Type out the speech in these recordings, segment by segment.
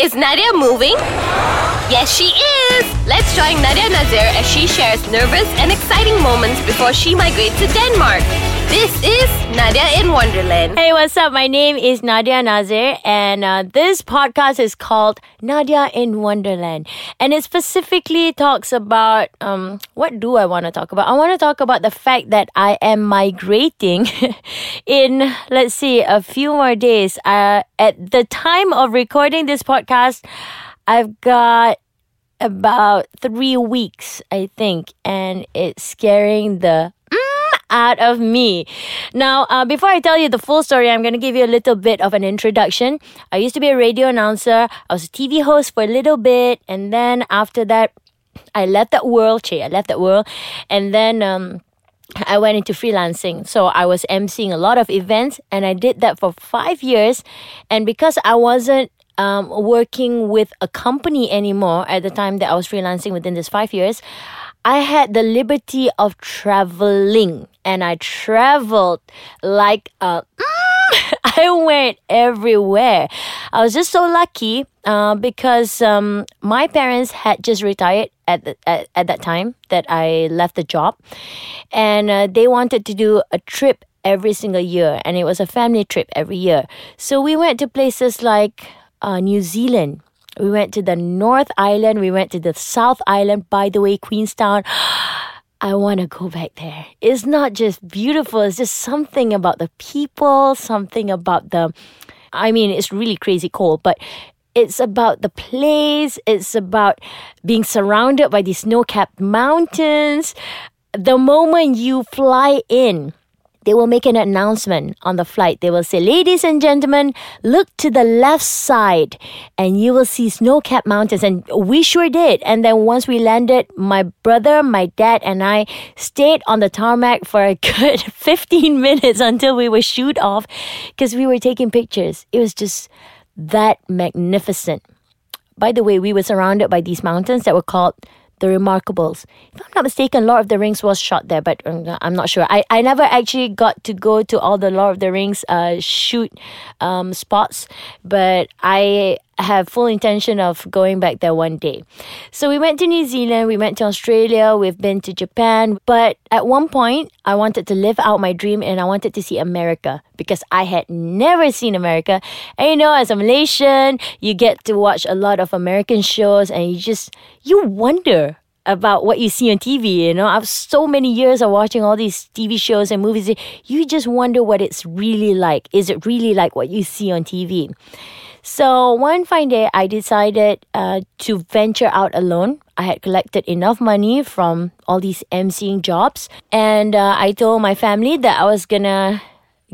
Is Nadia moving? Yes, she is! Let's join Nadia Nazir as she shares nervous and exciting moments before she migrates to Denmark. This is Nadia in Wonderland. Hey, what's up? My name is Nadia Nazir, and uh, this podcast is called Nadia in Wonderland. And it specifically talks about um, what do I want to talk about? I want to talk about the fact that I am migrating in, let's see, a few more days. Uh, at the time of recording this podcast, I've got about three weeks, I think, and it's scaring the out of me. Now, uh, before I tell you the full story, I'm going to give you a little bit of an introduction. I used to be a radio announcer, I was a TV host for a little bit, and then after that, I left that world. Che, I left that world, and then. Um, I went into freelancing. So I was emceeing a lot of events and I did that for five years. And because I wasn't um, working with a company anymore at the time that I was freelancing within this five years, I had the liberty of traveling and I traveled like a. I went everywhere. I was just so lucky uh, because um, my parents had just retired at, the, at at that time that I left the job, and uh, they wanted to do a trip every single year, and it was a family trip every year. So we went to places like uh, New Zealand, we went to the North Island. We went to the South Island. By the way, Queenstown. I want to go back there. It's not just beautiful, it's just something about the people, something about the. I mean, it's really crazy cold, but it's about the place, it's about being surrounded by these snow capped mountains. The moment you fly in, they will make an announcement on the flight. They will say, Ladies and gentlemen, look to the left side and you will see snow capped mountains. And we sure did. And then once we landed, my brother, my dad, and I stayed on the tarmac for a good 15 minutes until we were shoot off because we were taking pictures. It was just that magnificent. By the way, we were surrounded by these mountains that were called the Remarkables. If I'm not mistaken, Lord of the Rings was shot there, but uh, I'm not sure. I, I never actually got to go to all the Lord of the Rings uh, shoot um, spots, but I have full intention of going back there one day. So we went to New Zealand, we went to Australia, we've been to Japan, but at one point I wanted to live out my dream and I wanted to see America because I had never seen America. And you know, as a Malaysian, you get to watch a lot of American shows and you just you wonder about what you see on TV. You know, I've so many years of watching all these TV shows and movies. You just wonder what it's really like. Is it really like what you see on TV? So one fine day, I decided uh, to venture out alone. I had collected enough money from all these emceeing jobs, and uh, I told my family that I was gonna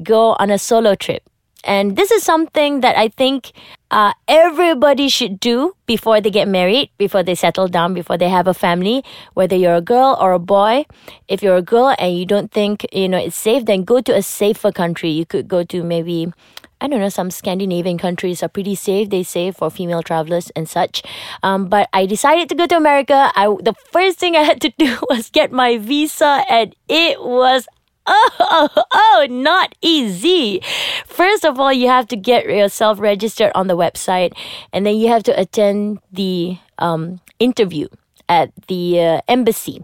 go on a solo trip. And this is something that I think uh, everybody should do before they get married, before they settle down, before they have a family, whether you're a girl or a boy. If you're a girl and you don't think, you know, it's safe, then go to a safer country. You could go to maybe I don't know, some Scandinavian countries are pretty safe. They say for female travelers and such. Um, but I decided to go to America. I the first thing I had to do was get my visa, and it was oh, oh, oh, not easy. First of all, you have to get yourself registered on the website, and then you have to attend the um, interview at the uh, embassy.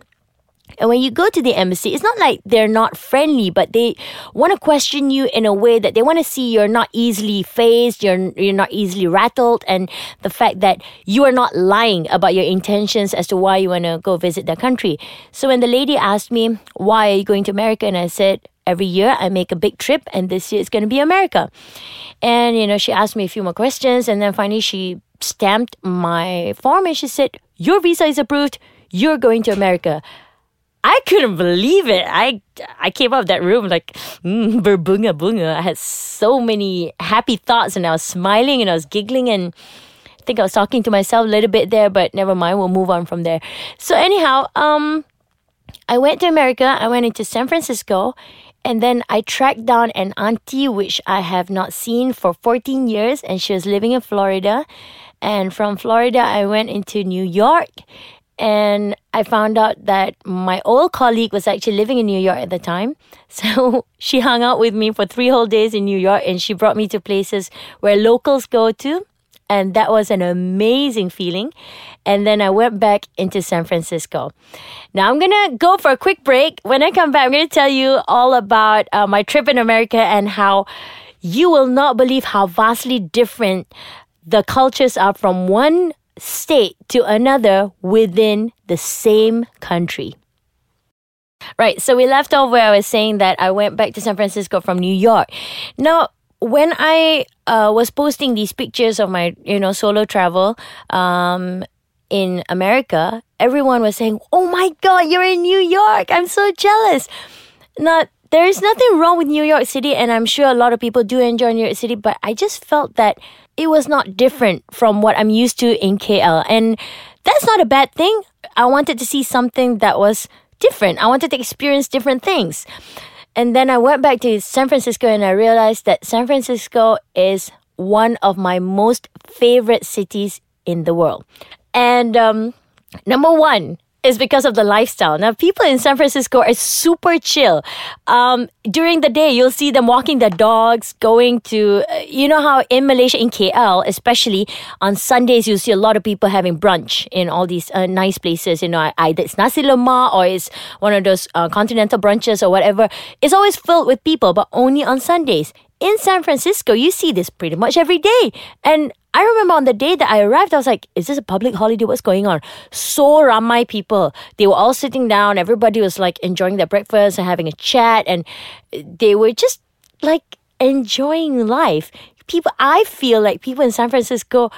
And when you go to the embassy, it's not like they're not friendly, but they want to question you in a way that they want to see you're not easily fazed, you're you're not easily rattled, and the fact that you are not lying about your intentions as to why you want to go visit their country. So when the lady asked me, "Why are you going to America?" and I said, every year I make a big trip and this year it's going to be America. And you know, she asked me a few more questions and then finally she stamped my form and she said, "Your visa is approved. You're going to America." I couldn't believe it. I I came out of that room like mm, berbunga bunga. I had so many happy thoughts and I was smiling and I was giggling and I think I was talking to myself a little bit there, but never mind. We'll move on from there. So anyhow, um, I went to America. I went into San Francisco, and then I tracked down an auntie which I have not seen for 14 years, and she was living in Florida. And from Florida, I went into New York and I found out that my old colleague was actually living in New York at the time. So she hung out with me for three whole days in New York and she brought me to places where locals go to. and that was an amazing feeling. And then I went back into San Francisco. Now I'm gonna go for a quick break. When I come back, I'm gonna tell you all about uh, my trip in America and how you will not believe how vastly different the cultures are from one state to another within the same country. Right, so we left off where I was saying that I went back to San Francisco from New York. Now, when I uh, was posting these pictures of my, you know, solo travel um, in America, everyone was saying, "Oh my God, you're in New York! I'm so jealous." Not there is nothing wrong with New York City, and I'm sure a lot of people do enjoy New York City, but I just felt that it was not different from what I'm used to in KL, and that's not a bad thing. I wanted to see something that was different. I wanted to experience different things. And then I went back to San Francisco and I realized that San Francisco is one of my most favorite cities in the world. And um, number one, is because of the lifestyle. Now, people in San Francisco are super chill. Um, during the day, you'll see them walking their dogs, going to, uh, you know how in Malaysia, in KL, especially on Sundays, you'll see a lot of people having brunch in all these uh, nice places. You know, either it's nasi lemak or it's one of those uh, continental brunches or whatever. It's always filled with people, but only on Sundays in San Francisco, you see this pretty much every day. And I remember on the day that I arrived, I was like, is this a public holiday? What's going on? So ramai people. They were all sitting down. Everybody was like enjoying their breakfast and having a chat. And they were just like enjoying life. People, I feel like people in San Francisco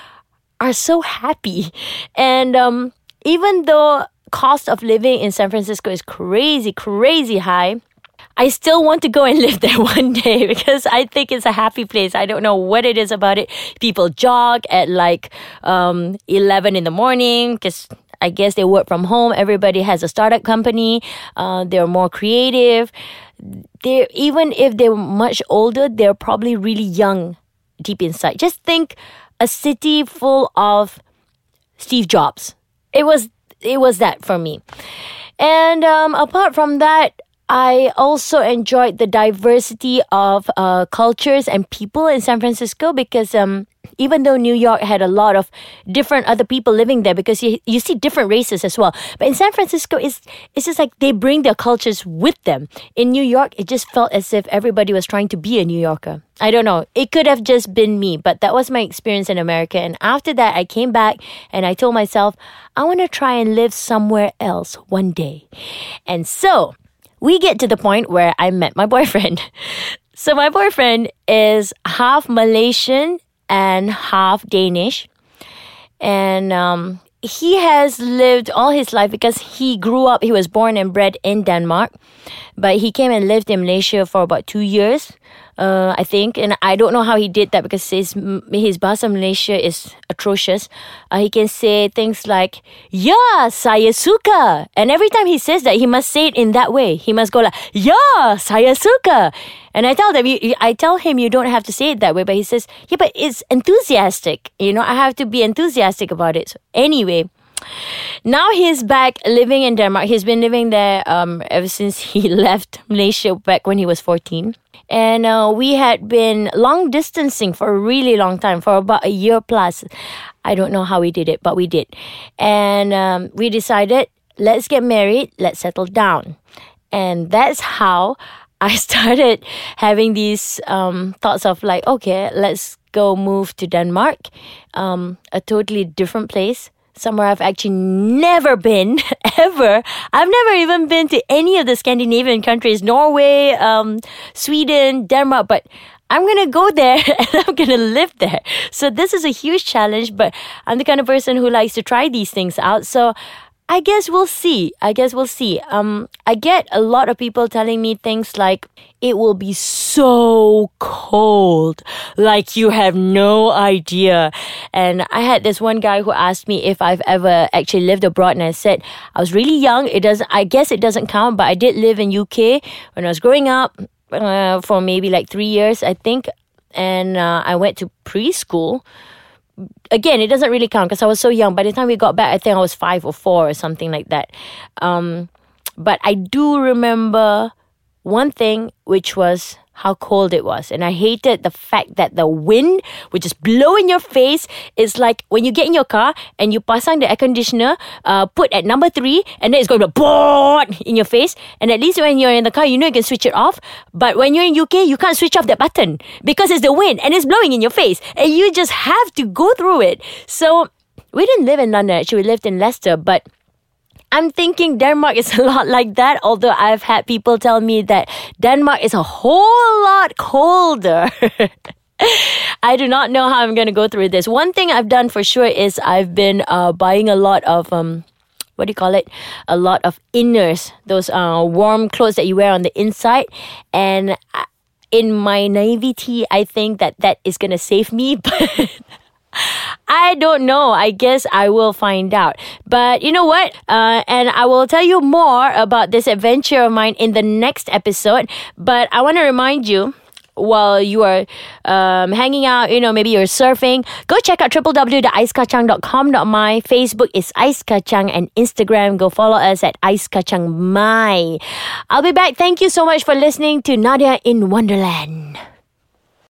are so happy. And um, even though cost of living in San Francisco is crazy, crazy high, I still want to go and live there one day because I think it's a happy place. I don't know what it is about it. People jog at like um, 11 in the morning because I guess they work from home. Everybody has a startup company. Uh, they're more creative. They're even if they're much older, they're probably really young deep inside. Just think a city full of Steve Jobs. It was it was that for me. And um, apart from that, I also enjoyed the diversity of uh, cultures and people in San Francisco because um, even though New York had a lot of different other people living there, because you, you see different races as well. But in San Francisco, it's, it's just like they bring their cultures with them. In New York, it just felt as if everybody was trying to be a New Yorker. I don't know. It could have just been me, but that was my experience in America. And after that, I came back and I told myself, I want to try and live somewhere else one day. And so, we get to the point where I met my boyfriend. So my boyfriend is half Malaysian and half Danish. And um, he has lived all his life because he grew up, he was born and bred in Denmark, but he came and lived in Malaysia for about two years uh, I think. And I don't know how he did that because his his bahasa Malaysia is atrocious. Uh, he can say things like "Ya, saya suka," and every time he says that, he must say it in that way. He must go like "Ya, saya suka," and I tell them, I tell him you don't have to say it that way, but he says, "Yeah, but it's enthusiastic. You know, I have to be enthusiastic about it." So anyway. Now he's back living in Denmark. He's been living there um, ever since he left Malaysia back when he was 14. And uh, we had been long distancing for a really long time, for about a year plus. I don't know how we did it, but we did. And um, we decided, let's get married, let's settle down. And that's how I started having these um, thoughts of like, okay, let's go move to Denmark, um, a totally different place somewhere I've actually never been ever. I've never even been to any of the Scandinavian countries, Norway, um, Sweden, Denmark, but I'm gonna go there and I'm gonna live there. So this is a huge challenge, but I'm the kind of person who likes to try these things out. So I guess we'll see. I guess we'll see. Um, I get a lot of people telling me things like, it will be so cold. Like you have no idea. And I had this one guy who asked me if I've ever actually lived abroad. And I said, I was really young. It doesn't, I guess it doesn't count, but I did live in UK when I was growing up uh, for maybe like three years, I think. And uh, I went to preschool again, it doesn't really count because I was so young. By the time we got back, I think I was five or four or something like that. Um, but I do remember one thing, which was how cold it was. And I hated the fact that the wind would just blow in your face. It's like when you get in your car and you pasang the air conditioner, uh, put at number three, and then it's going to board in your face. And at least when you're in the car, you know you can switch it off. But when you're in UK, you can't switch off that button because it's the wind and it's blowing in your face. And you just have to go through it. So we didn't live in London, actually, we lived in Leicester, but I'm thinking Denmark is a lot like that, although I've had people tell me that Denmark is a whole lot colder. I do not know how I'm going to go through this. One thing I've done for sure is I've been uh, buying a lot of um, what do you call it? A lot of inners, those uh, warm clothes that you wear on the inside, and in my naivety, I think that that is going to save me, but. I don't know. I guess I will find out. But you know what? Uh, and I will tell you more about this adventure of mine in the next episode. But I want to remind you while you are um, hanging out, you know, maybe you're surfing, go check out www.icekachang.com.my. Facebook is Ice Kachang and Instagram, go follow us at Ice Kachang My. I'll be back. Thank you so much for listening to Nadia in Wonderland.